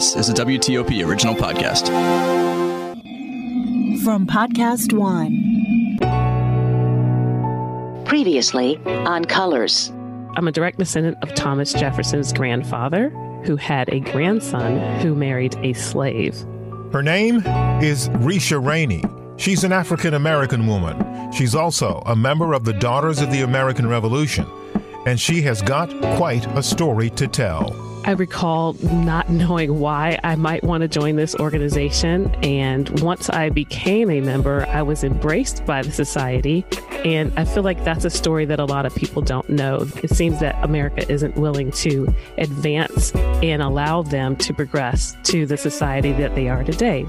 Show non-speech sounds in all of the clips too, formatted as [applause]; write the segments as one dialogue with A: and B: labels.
A: This is a WTOP original podcast.
B: From Podcast One.
C: Previously on Colors.
D: I'm a direct descendant of Thomas Jefferson's grandfather, who had a grandson who married a slave.
E: Her name is Risha Rainey. She's an African American woman. She's also a member of the Daughters of the American Revolution, and she has got quite a story to tell.
D: I recall not [laughs] knowing why I might want to join this organization. And once I became a member, I was embraced by the society. And I feel like that's a story that a lot of people don't know. It seems that America isn't willing to advance and allow them to progress to the society that they are today.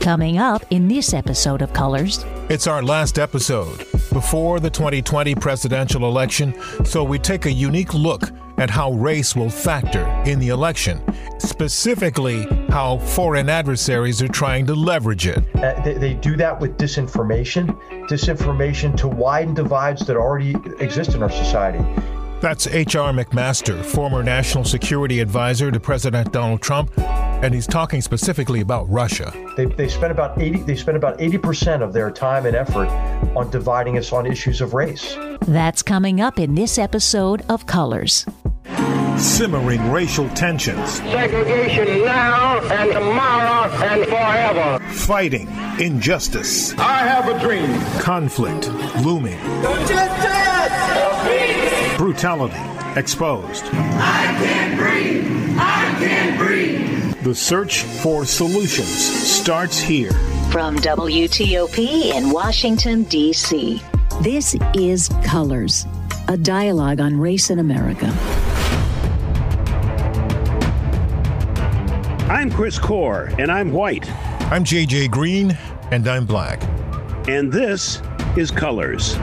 B: Coming up in this episode of Colors.
E: It's our last episode before the 2020 presidential election, so we take a unique look at how race will factor in the election, specifically how foreign adversaries are trying to leverage it.
F: Uh, they, they, do that with disinformation, disinformation to widen divides that already exist in our society.
E: That's H.R. McMaster, former national security advisor to President Donald Trump, and he's talking specifically about Russia.
F: They, they spend about 80 they spend about 80% of their time and effort on dividing us on issues of race.
B: That's coming up in this episode of Colors.
E: Simmering racial tensions.
G: Segregation now and tomorrow and forever.
E: Fighting injustice.
G: I have a dream.
E: Conflict looming. Brutality exposed.
G: I can't breathe. I can't breathe.
E: The search for solutions starts here.
C: From WTOP in Washington, D.C.
B: This is Colors, a dialogue on race in America.
H: I'm Chris Core, and I'm white.
E: I'm JJ Green, and I'm black.
H: And this is Colors.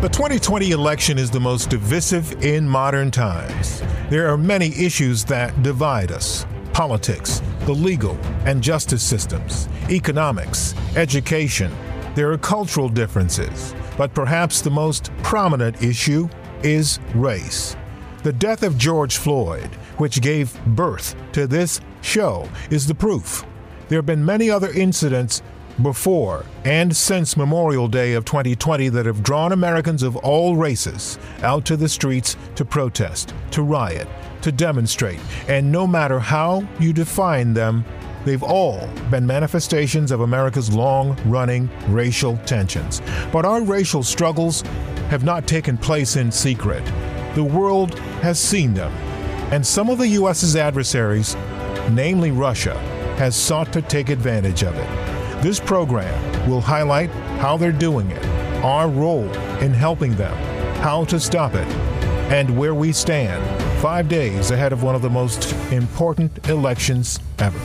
E: The 2020 election is the most divisive in modern times. There are many issues that divide us politics, the legal and justice systems, economics, education. There are cultural differences, but perhaps the most prominent issue is race. The death of George Floyd, which gave birth to this show, is the proof. There have been many other incidents before and since Memorial Day of 2020 that have drawn Americans of all races out to the streets to protest, to riot, to demonstrate. And no matter how you define them, they've all been manifestations of America's long running racial tensions. But our racial struggles have not taken place in secret. The world has seen them. And some of the U.S.'s adversaries, namely Russia, has sought to take advantage of it. This program will highlight how they're doing it, our role in helping them, how to stop it, and where we stand five days ahead of one of the most important elections ever.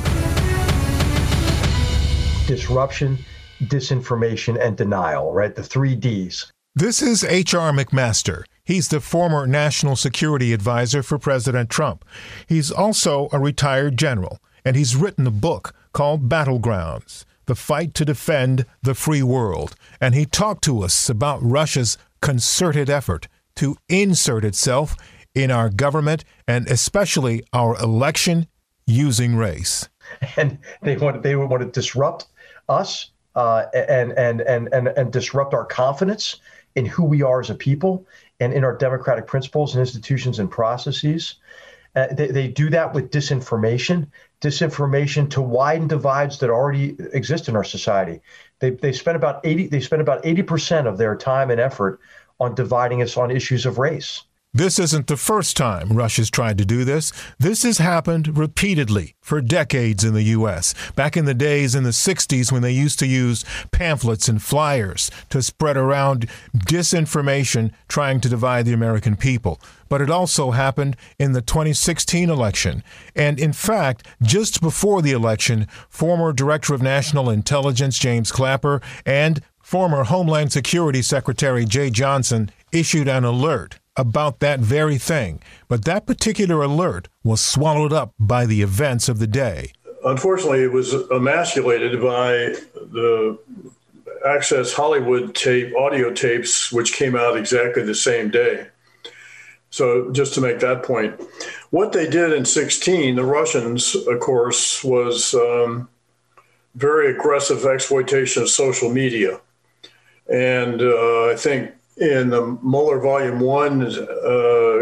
F: Disruption, disinformation, and denial, right? The three Ds.
E: This is H.R. McMaster. He's the former national security advisor for President Trump. He's also a retired general, and he's written a book called Battlegrounds the fight to defend the free world. And he talked to us about Russia's concerted effort to insert itself in our government and especially our election using race.
F: And they want they want to disrupt us uh, and, and and and and disrupt our confidence in who we are as a people and in our democratic principles and institutions and processes. Uh, they, they do that with disinformation disinformation to widen divides that already exist in our society. They, they spend about 80 they spend about 80% of their time and effort on dividing us on issues of race.
E: This isn't the first time Russia's tried to do this. This has happened repeatedly for decades in the U.S. Back in the days in the 60s when they used to use pamphlets and flyers to spread around disinformation trying to divide the American people. But it also happened in the 2016 election. And in fact, just before the election, former Director of National Intelligence James Clapper and former Homeland Security Secretary Jeh Johnson issued an alert about that very thing, but that particular alert was swallowed up by the events of the day.
I: Unfortunately, it was emasculated by the Access Hollywood tape, audio tapes, which came out exactly the same day. So just to make that point, what they did in 16, the Russians, of course, was um, very aggressive exploitation of social media. And uh, I think in the Mueller Volume 1, uh,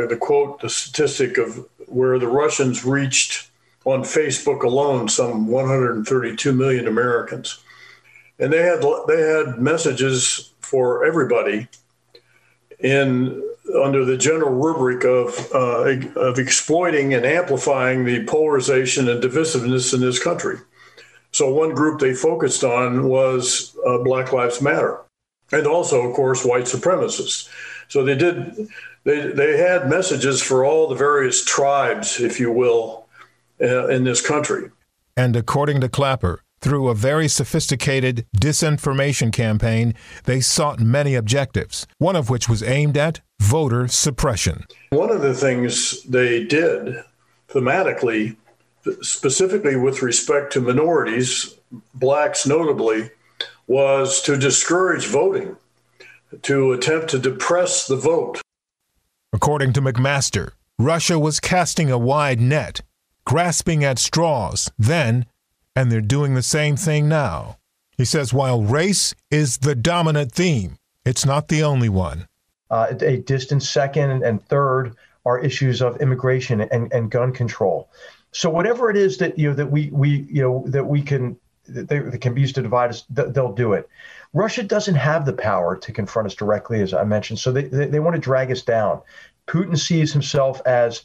I: the quote, the statistic of where the Russians reached on Facebook alone some 132 million Americans. And they had they had messages for everybody in under the general rubric of uh, of exploiting and amplifying the polarization and divisiveness in this country. So one group they focused on was uh, Black Lives Matter, and also, of course, white supremacists. So they did they they had messages for all the various tribes, if you will, uh, in this country.
E: And according to Clapper, through a very sophisticated disinformation campaign, they sought many objectives, one of which was aimed at voter suppression.
I: One of the things they did thematically, specifically with respect to minorities, blacks notably, was to discourage voting, to attempt to depress the vote.
E: According to McMaster, Russia was casting a wide net, grasping at straws then and they're doing the same thing now. He says while race is the dominant theme, it's not the only one.
F: Uh, a distant second and third are issues of immigration and, and gun control. So whatever it is that you know that we we you know that we can that, they, can be used to divide us, they'll do it. Russia doesn't have the power to confront us directly, as I mentioned. So they, they, they want to drag us down. Putin sees himself as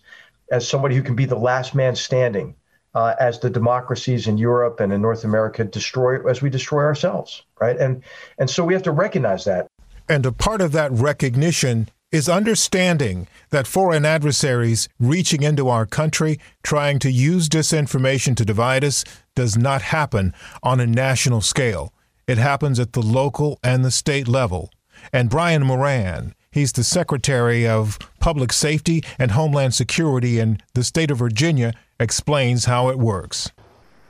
F: as somebody who can be the last man standing uh, as the democracies in Europe and in North America destroy as we destroy ourselves, right? And and so we have to recognize that.
E: And a part of that recognition is understanding that foreign adversaries reaching into our country, trying to use disinformation to divide us, does not happen on a national scale. It happens at the local and the state level. And Brian Moran, he's the Secretary of Public Safety and Homeland Security in the state of Virginia, explains how it works.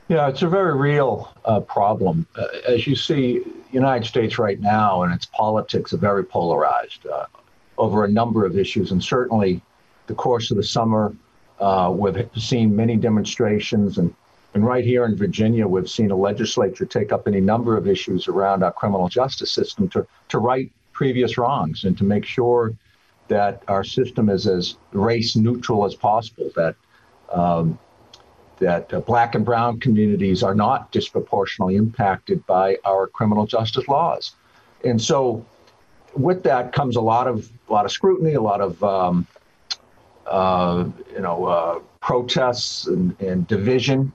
J: Yeah, it's a very real uh, problem. Uh, as you see, United States right now and its politics are very polarized uh, over a number of issues, and certainly the course of the summer, uh, we've seen many demonstrations, and and right here in Virginia, we've seen a legislature take up any number of issues around our criminal justice system to to right previous wrongs and to make sure that our system is as race neutral as possible. That um, that uh, black and brown communities are not disproportionately impacted by our criminal justice laws. And so, with that comes a lot of a lot of scrutiny, a lot of um, uh, you know uh, protests and, and division.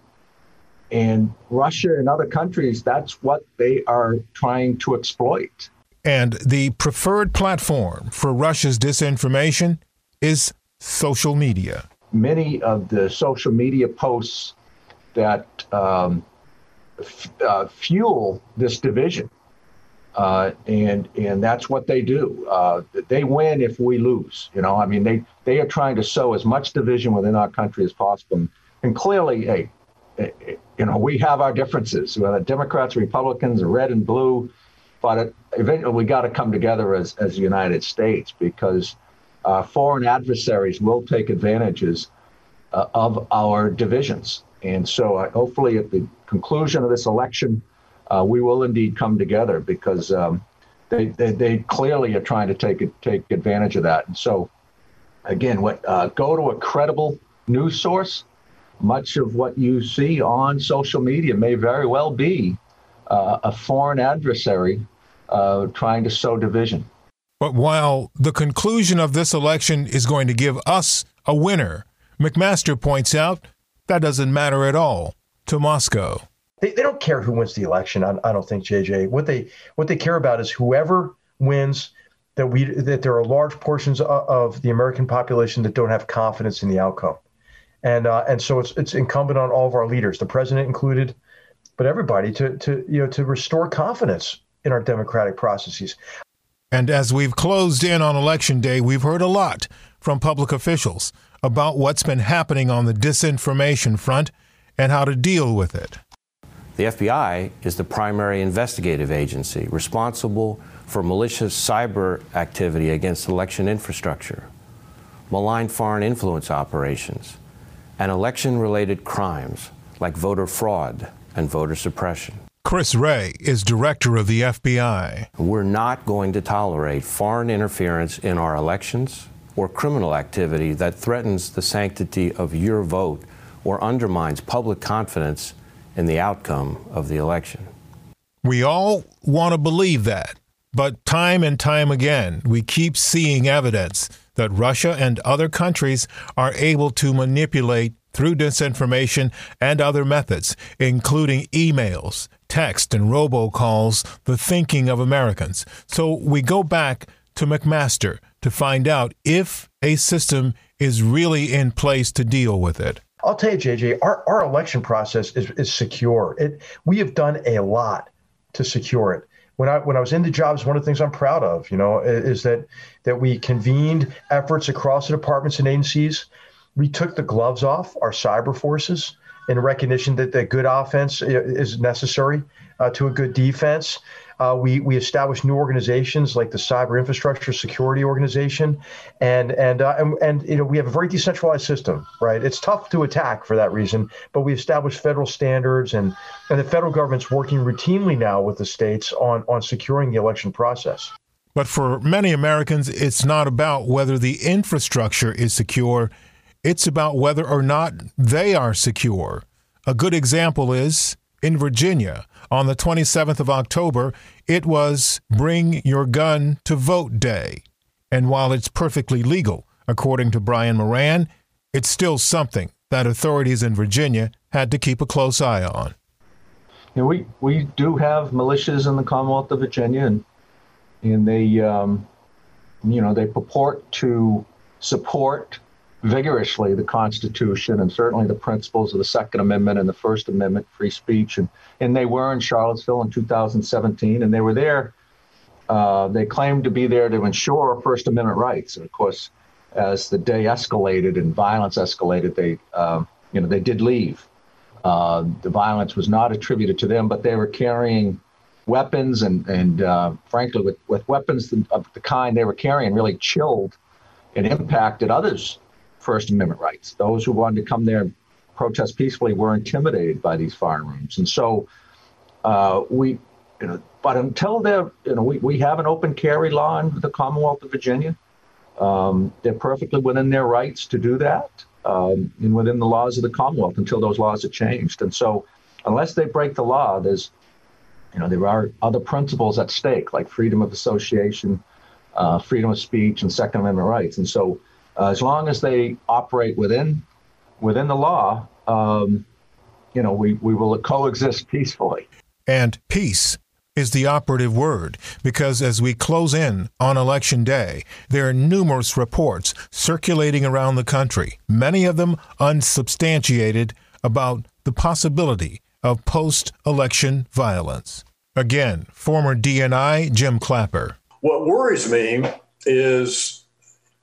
J: And Russia and other countries, that's what they are trying to exploit.
E: And the preferred platform for Russia's disinformation is social media
J: many of the social media posts that um, f- uh, fuel this division. Uh, and and that's what they do. Uh, they win if we lose. You know, I mean, they they are trying to sow as much division within our country as possible. And, and clearly, hey, you know, we have our differences. Whether Democrats, Republicans, red and blue, but eventually we got to come together as as the United States because uh, foreign adversaries will take advantages uh, of our divisions. And so uh, hopefully at the conclusion of this election, uh, we will indeed come together because um, they, they, they, clearly are trying to take take advantage of that. And so, again, what uh, go to a credible news source. Much of what you see on social media may very well be uh, a foreign adversary uh, trying to sow division.
E: But while the conclusion of this election is going to give us a winner, McMaster points out that doesn't matter at all to Moscow.
F: They, they don't care who wins the election. I, I don't think, JJ. What they what they care about is whoever wins. That we that there are large portions of, of the American population that don't have confidence in the outcome, and uh, and so it's it's incumbent on all of our leaders, the president included, but everybody to to you know to restore confidence in our democratic processes.
E: And as we've closed in on Election Day, we've heard a lot from public officials about what's been happening on the disinformation front and how to deal with it.
K: The FBI is the primary investigative agency responsible for malicious cyber activity against election infrastructure. malign foreign influence operations, and election related crimes like voter fraud and voter suppression.
E: Chris Wray is director of the FBI.
K: We're not going to tolerate foreign interference in our elections or criminal activity that threatens the sanctity of your vote or undermines public confidence in the outcome of the election.
E: We all want to believe that, but time and time again, we keep seeing evidence that Russia and other countries are able to manipulate through disinformation and other methods, including emails, text, and robocalls, the thinking of Americans. So we go back to McMaster to find out if a system is really in place to deal with it.
F: I'll tell you, JJ, our, our election process is, is secure. It, we have done a lot to secure it. When I when I was in the jobs, one of the things I'm proud of, you know, is that that we convened efforts across the departments and agencies. We took the gloves off our cyber forces in recognition that the good offense is necessary uh, to a good defense. Uh, we we established new organizations like the Cyber Infrastructure Security Organization, and and, uh, and and you know we have a very decentralized system, right? It's tough to attack for that reason, but we established federal standards, and and the federal government's working routinely now with the states on on securing the election process.
E: But for many Americans, it's not about whether the infrastructure is secure. It's about whether or not they are secure. A good example is in Virginia on the 27th of October, it was Bring Your Gun to Vote Day. And while it's perfectly legal, according to Brian Moran, it's still something that authorities in Virginia had to keep a close eye on.
J: Yeah, we, we do have militias in the Commonwealth of Virginia, and, and they, um, you know, they purport to support vigorously the Constitution and certainly the principles of the Second Amendment and the First Amendment, free speech. And, and they were in Charlottesville in 2017, and they were there. Uh, they claimed to be there to ensure First Amendment rights. And of course, as the day escalated and violence escalated, they, uh, you know, they did leave. Uh, the violence was not attributed to them, but they were carrying weapons, and and uh, frankly, with with weapons of the kind they were carrying, really chilled and impacted others First Amendment rights. Those who wanted to come there and protest peacefully were intimidated by these firearms. And so uh, we, you know, but until they're, you know, we, we have an open carry law in the Commonwealth of Virginia. Um, they're perfectly within their rights to do that um, and within the laws of the Commonwealth until those laws are changed. And so unless they break the law, there's, you know, there are other principles at stake like freedom of association, uh, freedom of speech, and Second Amendment rights. And so uh, as long as they operate within within the law, um, you know, we, we will coexist [laughs] peacefully.
E: And peace is the operative word because as we close in on election day, there are numerous reports circulating around the country, many of them unsubstantiated, about the possibility of post election violence. Again, former DNI Jim Clapper.
I: What worries me is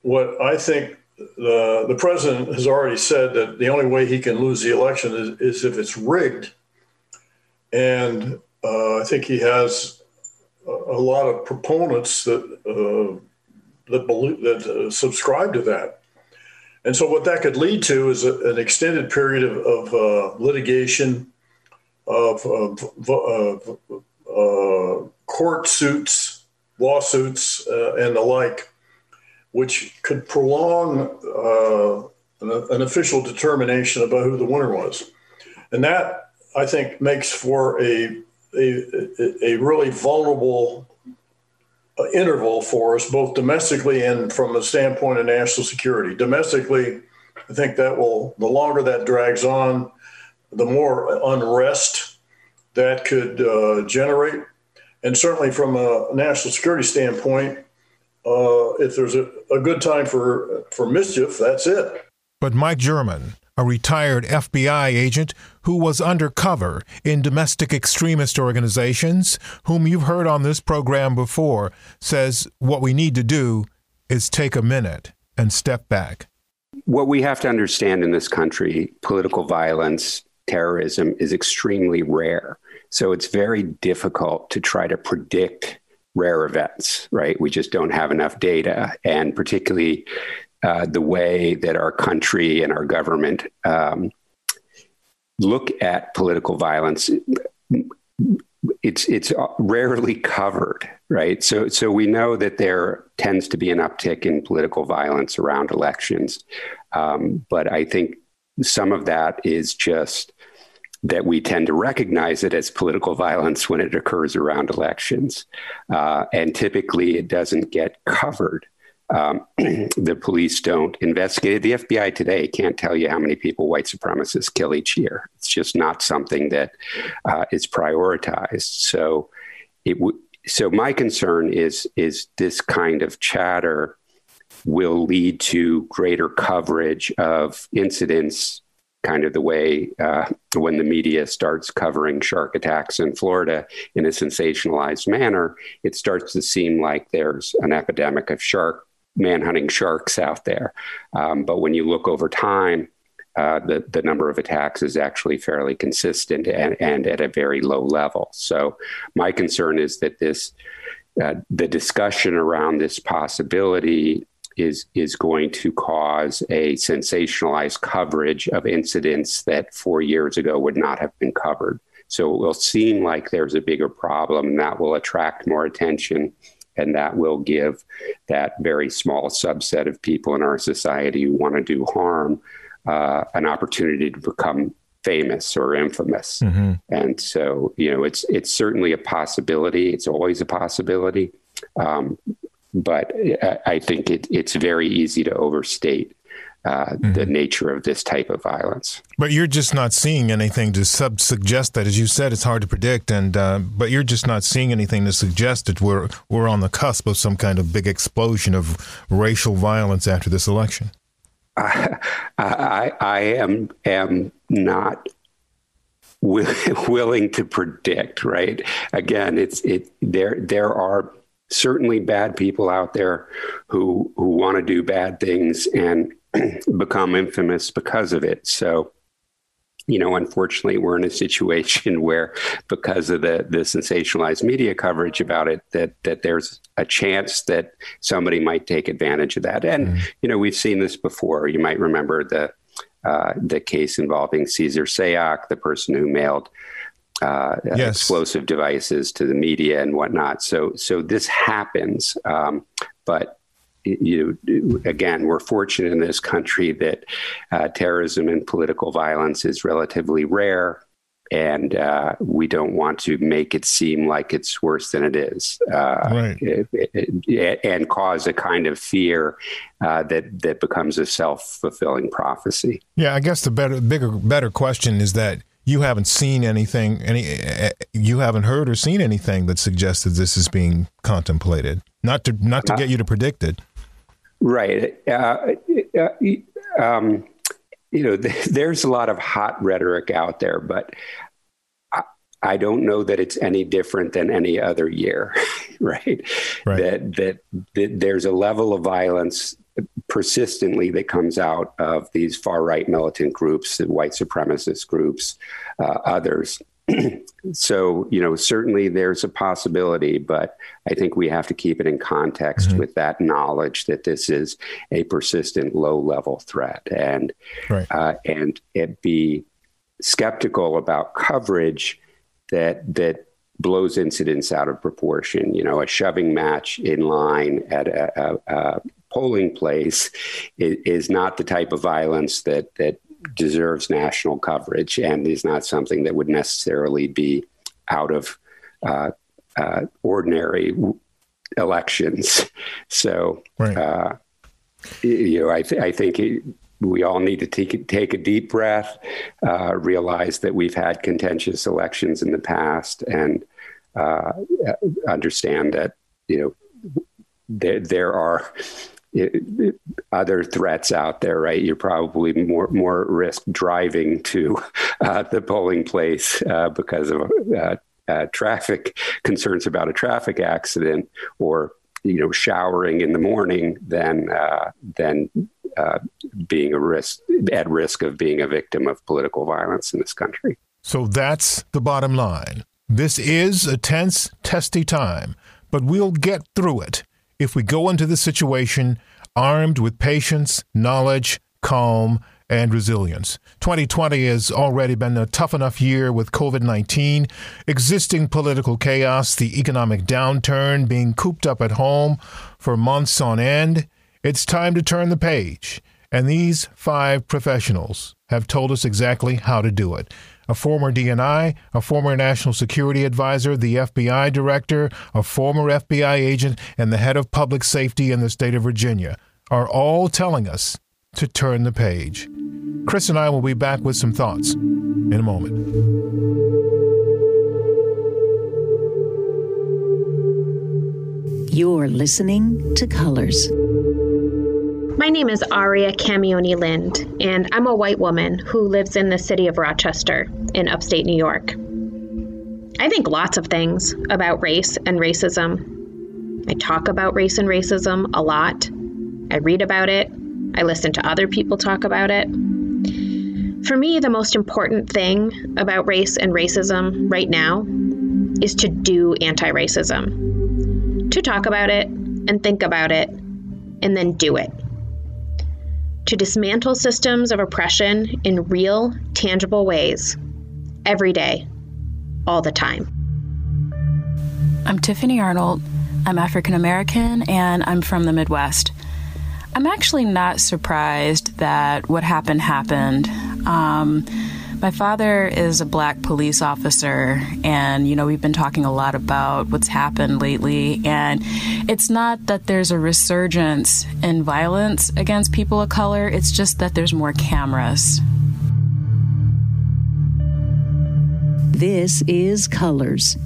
I: what I think the the president has already said that the only way he can lose the election is, is if it's rigged, and uh, I think he has a, lot of proponents that uh, that believe that uh, subscribe to that. And so, what that could lead to is a, an extended period of, of uh, litigation, of, of uh, court suits, lawsuits, uh, and the like which could prolong uh, an, an, official determination about who the winner was. And that, I think, makes for a, a, a really vulnerable uh, interval for us, both domestically and from the standpoint of national security. Domestically, I think that will, the longer that drags on, the more unrest that could uh, generate. And certainly from a national security standpoint, uh, if there's a, a good time for for mischief, that's it.
E: But Mike German, a retired FBI agent who was undercover in domestic extremist organizations, whom you've heard on this program before, says what we need to do is take a minute and step back.
L: What we have to understand in this country, political violence, terrorism is extremely rare. So it's very difficult to try to predict rare events, right? We just don't have enough data. And particularly uh, the way that our country and our government um, look at political violence, it's it's rarely covered, right? So so we know that there tends to be an uptick in political violence around elections, um, but I think some of that is just that we tend to recognize it as political violence when it occurs around elections, uh, and typically it doesn't get covered um, [clears throat] the police don't investigate it. The FBI today can't tell you how many people white supremacists kill each year. It's just not something that uh, is prioritized. So, it w- so my concern is is this kind of chatter will lead to greater coverage of incidents kind of the way uh, when the media starts covering shark attacks in Florida in a sensationalized manner, it starts to seem like there's an epidemic of shark manhunting sharks out there. Um, but when you look over time, uh, the, the number of attacks is actually fairly consistent and, and at a very low level. So, my concern is that this, uh, the discussion around this possibility is is going to cause a sensationalized coverage of incidents that four years ago would not have been covered. So it will seem like there's a bigger problem, and that will attract more attention and that will give that very small subset of people in our society who want to do harm uh, an opportunity to become famous or infamous. Mm-hmm. And so, you know, it's it's certainly a possibility. It's always a possibility, um, but I think it, it's very easy to overstate uh, mm-hmm. the nature of this type of violence.
E: But you're just not seeing anything to sub- suggest that, as you said, it's hard to predict. And uh, but you're just not seeing anything to suggest that we're we're on the cusp of some kind of big explosion of racial violence after this election. [laughs]
L: I, I, I am am not [laughs] willing to predict. Right? Again, it's it there. There are certainly bad people out there who who want to do bad things and [clears throat] become infamous because of it. So, you know, unfortunately, we're in a situation [laughs] where, because of the the sensationalized media coverage about it, that that there's a chance that somebody might take advantage of that. And mm. you know, we've seen this before. You might remember the uh, the case involving Cesar Sayoc, the person who mailed uh, yes. explosive devices to the media and whatnot. So, so this happens, um, but you know, again, we're fortunate in this country that uh, terrorism and political violence is relatively rare. And uh, we don't want to make it seem like it's worse than it is, uh, right. it, it, it, and cause a kind of fear uh, that that becomes a self fulfilling prophecy.
E: Yeah, I guess the better, bigger, better question is that you haven't seen anything, any, eh, you haven't heard or seen anything that suggests that this is being contemplated. Not to not to uh, get you to predict it.
L: Right. Uh, uh, um, you know, there's a lot of hot rhetoric out there, but I, I, don't know that it's any different than any other year, [laughs] right? right? That, that that there's a level of violence persistently that comes out of these far right militant groups, the white supremacist groups, uh, others [clears throat] so, you know, certainly there's a possibility, but I think we have to keep it in context mm-hmm. with that knowledge that this is a persistent low level threat and, right. uh, and it be skeptical about coverage that, that blows incidents out of proportion. You know, a shoving match in line at a, a, a polling place is, is, not the type of violence that, that deserves national coverage and is not something that would necessarily be out of uh, uh, ordinary elections. [laughs] So, right. uh, you know, I, th- I think it, we all need to take, take a deep breath, uh, realize that we've had contentious elections in the past, and uh, understand that you know there there are other threats out there, right? You're probably more more at risk driving to uh, the polling place uh, because of uh, uh, traffic concerns about a traffic accident, or you know, showering in the morning than uh, than uh, being a risk at risk of being a victim of political violence in this country.
E: So that's the bottom line. This is a tense, testy time, but we'll get through it if we go into the situation armed with patience, knowledge, calm, and resilience. 2020 has already been a tough enough year with COVID 19, existing political chaos, the economic downturn, being cooped up at home for months on end. It's time to turn the page. And these five professionals have told us exactly how to do it. A former DNI, a former national security advisor, the FBI director, a former FBI agent, and the head of public safety in the state of Virginia are all telling us to turn the page. Chris and I will be back with some thoughts in a moment.
B: You're listening to Colors.
M: My name is Aria Camioni Lind, and I'm a white woman who lives in the city of Rochester in upstate New York. I think lots of things about race and racism. I talk about race and racism a lot. I read about it. I listen to other people talk about it. For me, the most important thing about race and racism right now is to do anti racism, to talk about it and think about it, and then do it. To dismantle systems of oppression in real, tangible ways, every day, all the time.
N: I'm Tiffany Arnold. I'm African American and I'm from the Midwest. I'm actually not surprised that what happened happened. Um, my father is a black police officer, and you know, we've been talking a lot about what's happened lately. And it's not that there's a resurgence in violence against people of color, it's just that there's more cameras.
B: This is Colors,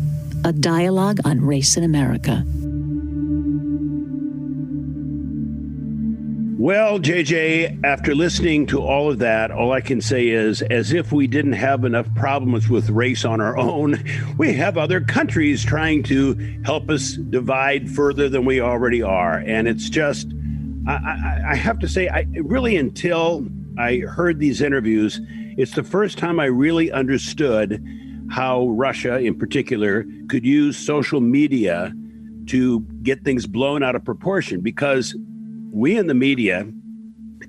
B: a dialogue on race in America.
H: Well, JJ, after listening to all of that, all I can say is as if we didn't have enough problems with race on our own, [laughs] we have other countries trying to help us divide further than we already are. And it's just, I, I, I have to say, I really, until I heard these interviews, it's the first time I really understood how Russia, in particular, could use social media to get things blown out of proportion because we in the media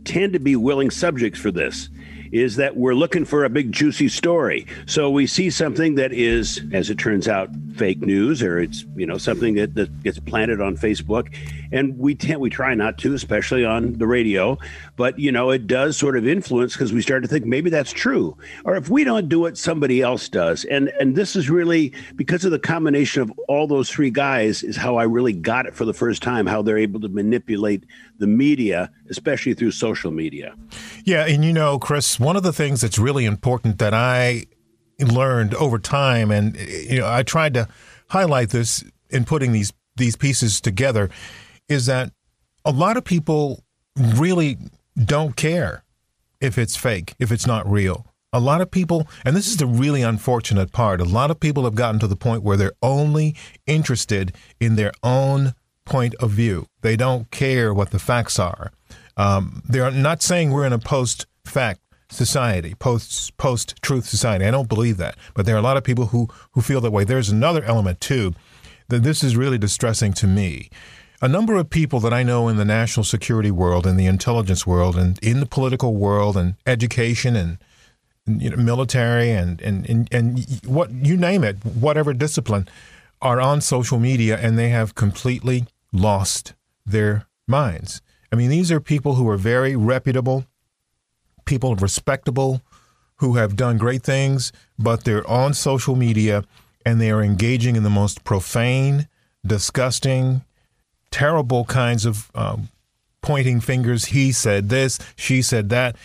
H: tend to be willing subjects for this is that we're looking for a big juicy story. So we see something that is, as it turns out, fake news, or it's you know something that, that gets planted on Facebook, and we tend we try not to, especially on the radio, but you know it does sort of influence because we start to think maybe that's true, or if we don't do it, somebody else does, and and this is really because of the combination of all those three guys is how I really got it for the first time, how they're able to manipulate the media, especially through social media.
E: Yeah, and you know, Chris, one of the things that's really important that I learned over time, and you know, I tried to highlight this in putting these these pieces together, is that a lot of people really don't care if it's fake, if it's not real. A lot of people, and this is the really unfortunate part, a lot of people have gotten to the point where they're only interested in their own point of view. They don't care what the facts are. Um, they're not saying we're in a post fact society, post post truth society. I don't believe that, but there are a lot of people who who feel that way. There's another element too that this is really distressing to me. A number of people that I know in the national security world, in the intelligence world, and in the political world, and education, and you know, military, and, and and and what you name it, whatever discipline, are on social media, and they have completely lost their minds. I mean, these are people who are very reputable, people respectable, who have done great things, but they're on social media and they are engaging in the most profane, disgusting, terrible kinds of um, pointing fingers. He said this, she said that.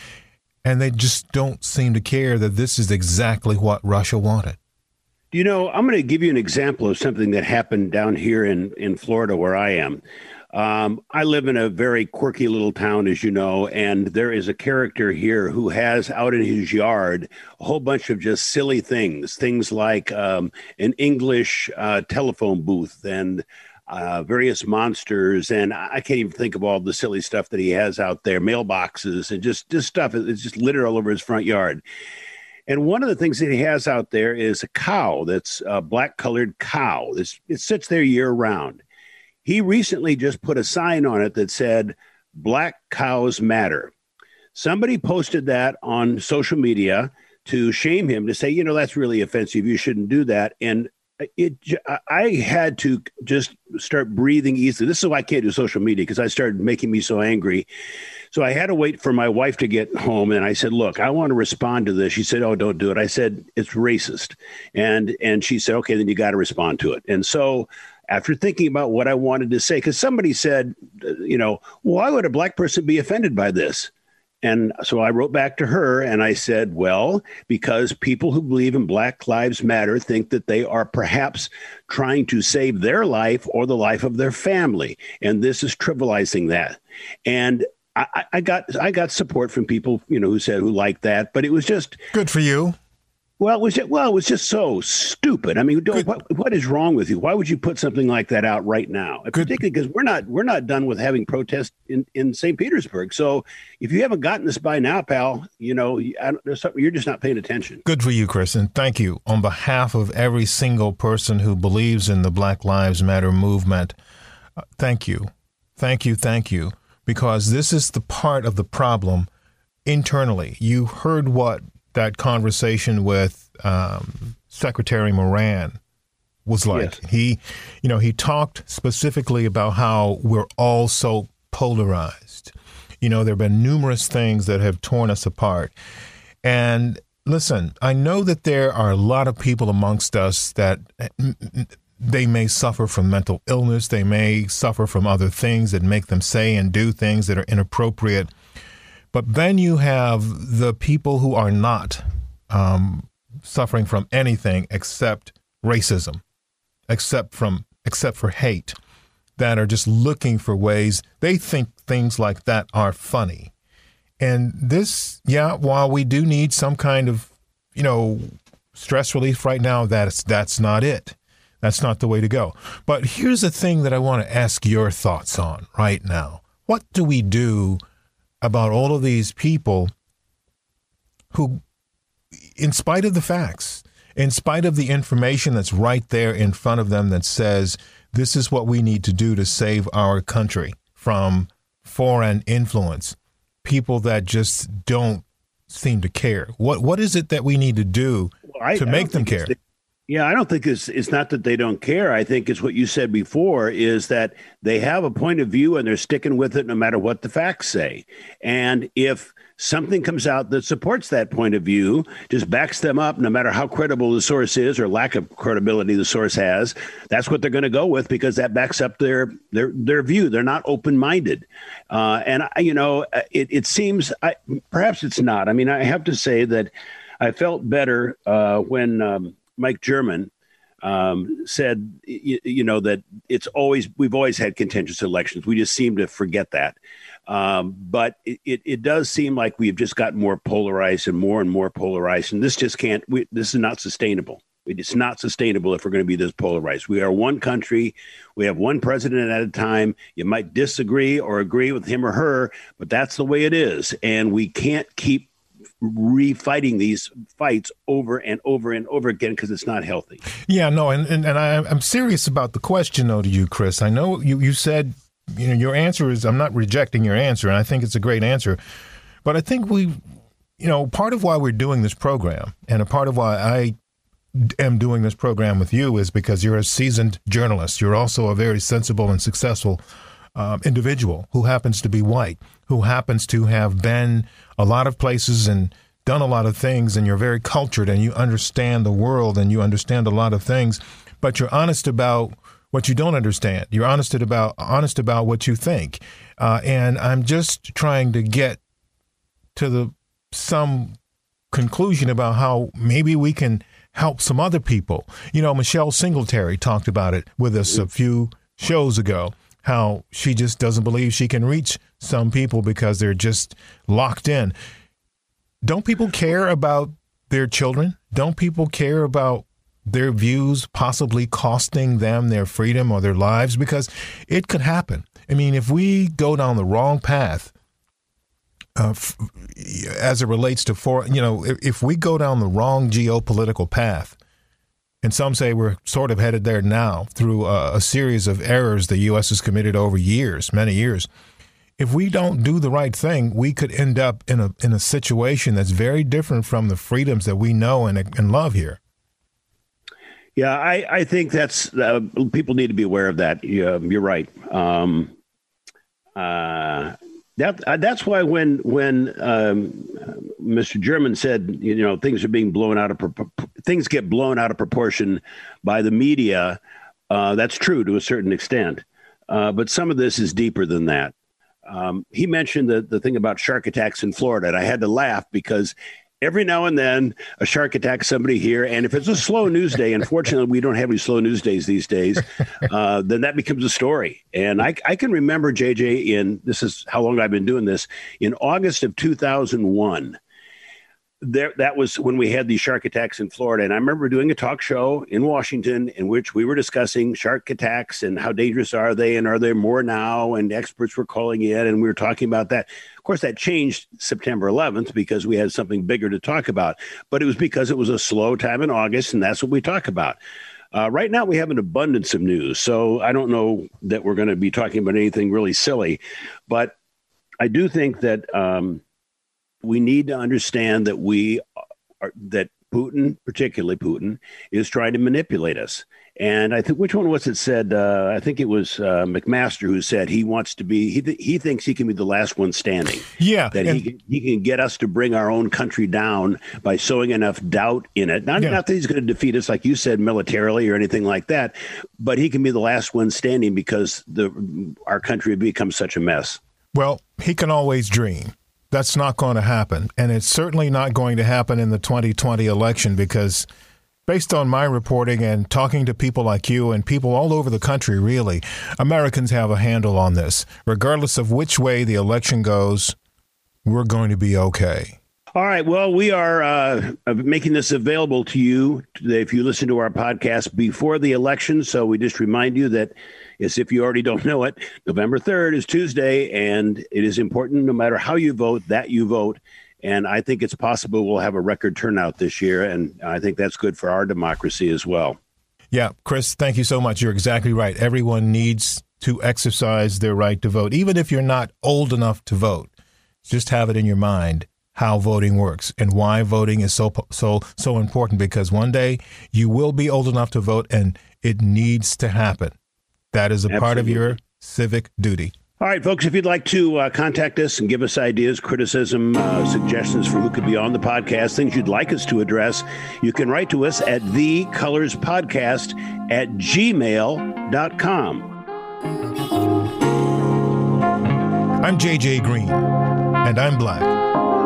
E: And they just don't seem to care that this is exactly what Russia wanted.
H: You know, I'm going to give you an example of something that happened down here in, in Florida where I am. Um, I live in a very quirky little town, as you know, and there is a character here who has out in his yard a whole bunch of just silly things, things like um, an English uh, telephone booth and uh, various monsters, and I can't even think of all the silly stuff that he has out there, mailboxes and just just stuff. It's just littered all over his front yard. And one of the things that he has out there is a cow that's a black colored cow. It's, it sits there year round. He recently just put a sign on it that said, Black Cows Matter. Somebody posted that on social media to shame him to say, you know, that's really offensive. You shouldn't do that. And it, I had to just start breathing easily. This is why I can't do social media because I started making me so angry. So I had to wait for my wife to get home, and I said, "Look, I want to respond to this." She said, "Oh, don't do it." I said, "It's racist," and and she said, "Okay, then you got to respond to it." And so after thinking about what I wanted to say, because somebody said, uh, you know, why would a black person be offended by this? And so I wrote back to her and I said, well, because people who believe in Black Lives Matter think that they are perhaps trying to save their life or the life of their family. And this is trivializing that. And I, I got I got support from people, you know, who said who liked that, but it was just
E: good for you.
H: Well, it was just, well, it was just so stupid. I mean, what, what is wrong with you? Why would you put something like that out right now? Good. Particularly because we're not we're not done with having protests in, in St. Petersburg. So if you haven't gotten this by now, pal, you know, there's something you're just not paying attention.
E: Good for you, Chris, and thank you on behalf of every single person who believes in the Black Lives Matter movement. Uh, thank you, thank you, thank you, because this is the part of the problem internally. You heard what that conversation with um, Secretary Moran was like. Yes. He, you know, he talked specifically about how we're all so polarized. You know, there have been numerous things that have torn us apart. And listen, I know that there are a lot of people amongst us that they may suffer from mental illness, they may suffer from other things that make them say and do things that are inappropriate but then you have the people who are not um, suffering from anything except racism, except from except for hate, that are just looking for ways they think things like that are funny. And this, yeah, while we do need some kind of, you know, stress relief right now, that's that's not it. That's not the way to go. But here's a thing that I want to ask your thoughts on right now. What do we do about all of these people who, in spite of the facts, in spite of the information that's right there in front of them that says this is what we need to do to save our country from foreign influence, people that just don't seem to care. What what is it that we need to do well, I, to make them care?
H: Yeah, I don't think it's it's not that they don't care. I think it's what you said before is that they have a point of view and they're sticking with it no matter what the facts say. And if something comes out that supports that point of view, just backs them up no matter how credible the source is or lack of credibility the source has, that's what they're going to go with because that backs up their their their view. They're not open-minded. Uh, and I, you know, it it seems I, perhaps it's not. I mean, I have to say that I felt better uh, when um, Mike German um, said, you, you, know, that it's always we've always had contentious elections. We just seem to forget that. Um, but it, it, it, does seem like we've just got more polarized and more and more polarized, and this just can't. We, this is not sustainable. It's not sustainable if we're going to be this polarized. We are one country. We have one president at a time. You might disagree or agree with him or her, but that's the way it is. And we can't keep refighting these fights over and over and over again because it's not healthy.
E: Yeah, no, and, and, and I, I'm serious about the question, though, to you, Chris. I know you, you said, you know, your answer is, I'm not rejecting your answer, and I think it's a great answer. But I think we, you know, part of why we're doing this program and a part of why I am doing this program with you is because you're a seasoned journalist. You're also a very sensible and successful um, individual who happens to be white, who happens to have been a lot of places and done a lot of things, and you're very cultured and you understand the world and you understand a lot of things, but you're honest about what you don't understand. You're honest about honest about what you think, uh, and I'm just trying to get to the some conclusion about how maybe we can help some other people. You know, Michelle Singletary talked about it with us a few shows ago how she just doesn't believe she can reach some people because they're just locked in. Don't people care about their children? Don't people care about their views possibly costing them their freedom or their lives? Because it could happen. I mean, if we go down the wrong path, uh, f- as it relates to for you know, if, if we go down the wrong geopolitical path, and some say we're sort of headed there now through a, a series of errors the U.S. has committed over years, many years. if we don't do the right thing, we could end up in a in a situation that's very different from the freedoms that we know and, and love here.
H: Yeah, I, I think that's uh, people need to be aware of that. Yeah, you're right. Um, uh, that uh, that's why when when um, Mr. German said you know things are being blown out of things get blown out of proportion by the media. Uh, that's true to a certain extent, uh, but some of this is deeper than that. Um, he mentioned the the thing about shark attacks in Florida, and I had to laugh because every now and then a shark attacks somebody here. And if it's a slow news day, unfortunately, we don't have any slow news days these days, uh, then that becomes a story. And I, I can remember, JJ, in this is how long I've been doing this, in August of 2001 there that was when we had these shark attacks in Florida. And I remember doing a talk show in Washington in which we were discussing shark attacks and how dangerous are they and are there more now? And experts were calling in and we were talking about that. Of course, that changed September 11th because we had something bigger to talk about. But it was because it was a slow time in August, and that's what we talk about. Uh, right now, we have an abundance of news. So I don't know that we're going to be talking about anything really silly, but I do think that. Um, we need to understand that we are that Putin, particularly Putin, is trying to manipulate us. And I think which one was it said? Uh, I think it was uh, McMaster who said he wants to be. He th- he thinks he can be the last one standing.
E: Yeah,
H: that he can, he can get us to bring our own country down by sowing enough doubt in it. Not yeah. not that he's going to defeat us, like you said, militarily or anything like that, but he can be the last one standing because the our country becomes such a mess.
E: Well, he can always dream. That's not going to happen. And it's certainly not going to happen in the 2020 election because, based on my reporting and talking to people like you and people all over the country, really, Americans have a handle on this. Regardless of which way the election goes, we're going to be okay.
H: All right. Well, we are uh, making this available to you if you listen to our podcast before the election. So we just remind you that is if you already don't know it, November 3rd is Tuesday, and it is important no matter how you vote that you vote. And I think it's possible we'll have a record turnout this year. And I think that's good for our democracy as well.
E: Yeah, Chris, thank you so much. You're exactly right. Everyone needs to exercise their right to vote, even if you're not old enough to vote. Just have it in your mind how voting works and why voting is so so so important because one day you will be old enough to vote and it needs to happen. That is a Absolutely. part of your civic duty.
H: All right, folks, if you'd like to uh, contact us and give us ideas, criticism, uh, suggestions for who could be on the podcast, things you'd like us to address, you can write to us at thecolorspodcast at gmail.com.
E: I'm JJ Green, and I'm black.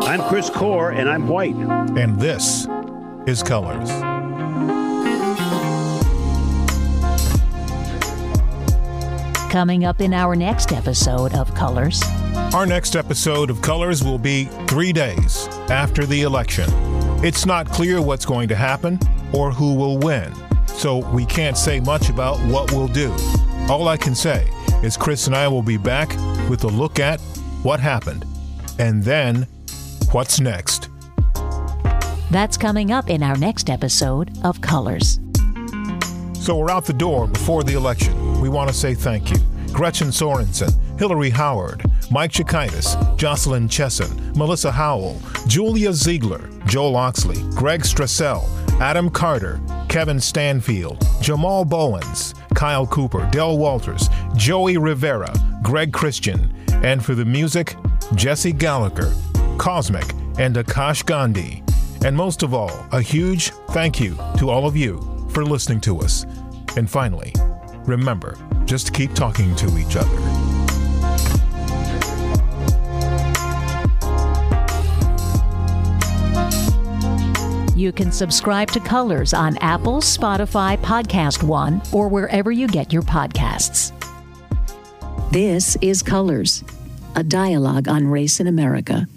H: I'm Chris Core, and I'm white.
E: And this is Colors.
B: Coming up in our next episode of Colors.
E: Our next episode of Colors will be three days after the election. It's not clear what's going to happen or who will win, so we can't say much about what we'll do. All I can say is Chris and I will be back with a look at what happened and then what's next.
B: That's coming up in our next episode of Colors.
E: So we're out the door before the election. We want to say thank you. Gretchen Sorensen, Hillary Howard, Mike Chikaitis, Jocelyn Chesson, Melissa Howell, Julia Ziegler, Joel Oxley, Greg Strassell, Adam Carter, Kevin Stanfield, Jamal Bowens, Kyle Cooper, Del Walters, Joey Rivera, Greg Christian, and for the music, Jesse Gallagher, Cosmic, and Akash Gandhi. And most of all, a huge thank you to all of you for listening to us. And finally, remember just keep talking to each other.
B: You can subscribe to Colors on Apple, Spotify, Podcast One, or wherever you get your podcasts. This is Colors, a dialogue on race in America.